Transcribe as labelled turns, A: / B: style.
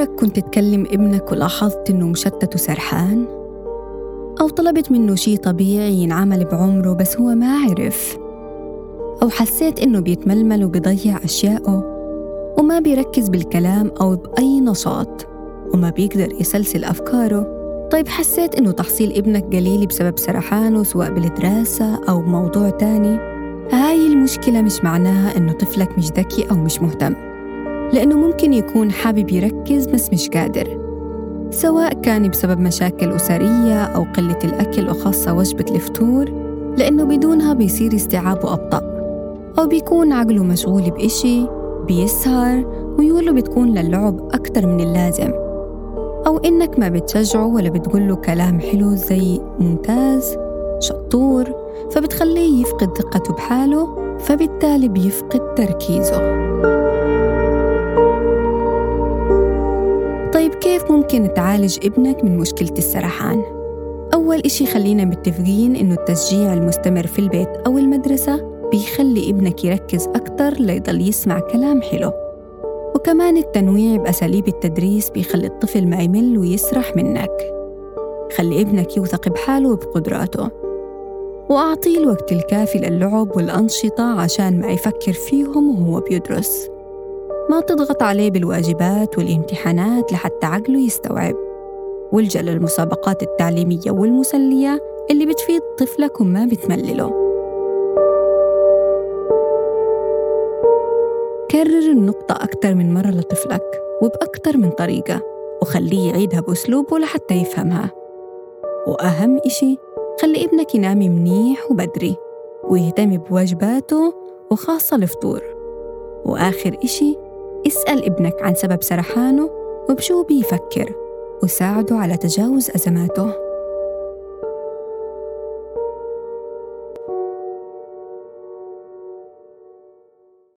A: عمرك كنت تكلم ابنك ولاحظت إنه مشتت وسرحان؟ أو طلبت منه شي طبيعي ينعمل بعمره بس هو ما عرف؟ أو حسيت إنه بيتململ وبيضيع أشياءه؟ وما بيركز بالكلام أو بأي نشاط؟ وما بيقدر يسلسل أفكاره؟ طيب حسيت إنه تحصيل ابنك قليل بسبب سرحانه سواء بالدراسة أو بموضوع تاني؟ هاي المشكلة مش معناها إنه طفلك مش ذكي أو مش مهتم. لأنه ممكن يكون حابب يركز بس مش قادر. سواء كان بسبب مشاكل أسرية أو قلة الأكل وخاصة وجبة الفطور لأنه بدونها بيصير استيعابه أبطأ. أو بيكون عقله مشغول بإشي بيسهر ميوله بتكون للعب أكتر من اللازم. أو إنك ما بتشجعه ولا بتقوله كلام حلو زي ممتاز شطور فبتخليه يفقد ثقته بحاله فبالتالي بيفقد تركيزه. ممكن تعالج ابنك من مشكلة السرحان؟ أول إشي خلينا متفقين إنه التشجيع المستمر في البيت أو المدرسة بيخلي ابنك يركز أكتر ليضل يسمع كلام حلو. وكمان التنويع بأساليب التدريس بيخلي الطفل ما يمل ويسرح منك. خلي ابنك يوثق بحاله وبقدراته. وأعطيه الوقت الكافي للعب والأنشطة عشان ما يفكر فيهم وهو بيدرس. ما تضغط عليه بالواجبات والامتحانات لحتى عقله يستوعب. والجأ للمسابقات التعليمية والمسلية اللي بتفيد طفلك وما بتملله. كرر النقطة أكثر من مرة لطفلك وبأكثر من طريقة وخليه يعيدها بأسلوبه لحتى يفهمها. وأهم إشي خلي ابنك ينام منيح وبدري ويهتم بواجباته وخاصة الفطور. وآخر إشي اسأل ابنك عن سبب سرحانه وبشو بيفكر. وساعده على تجاوز أزماته.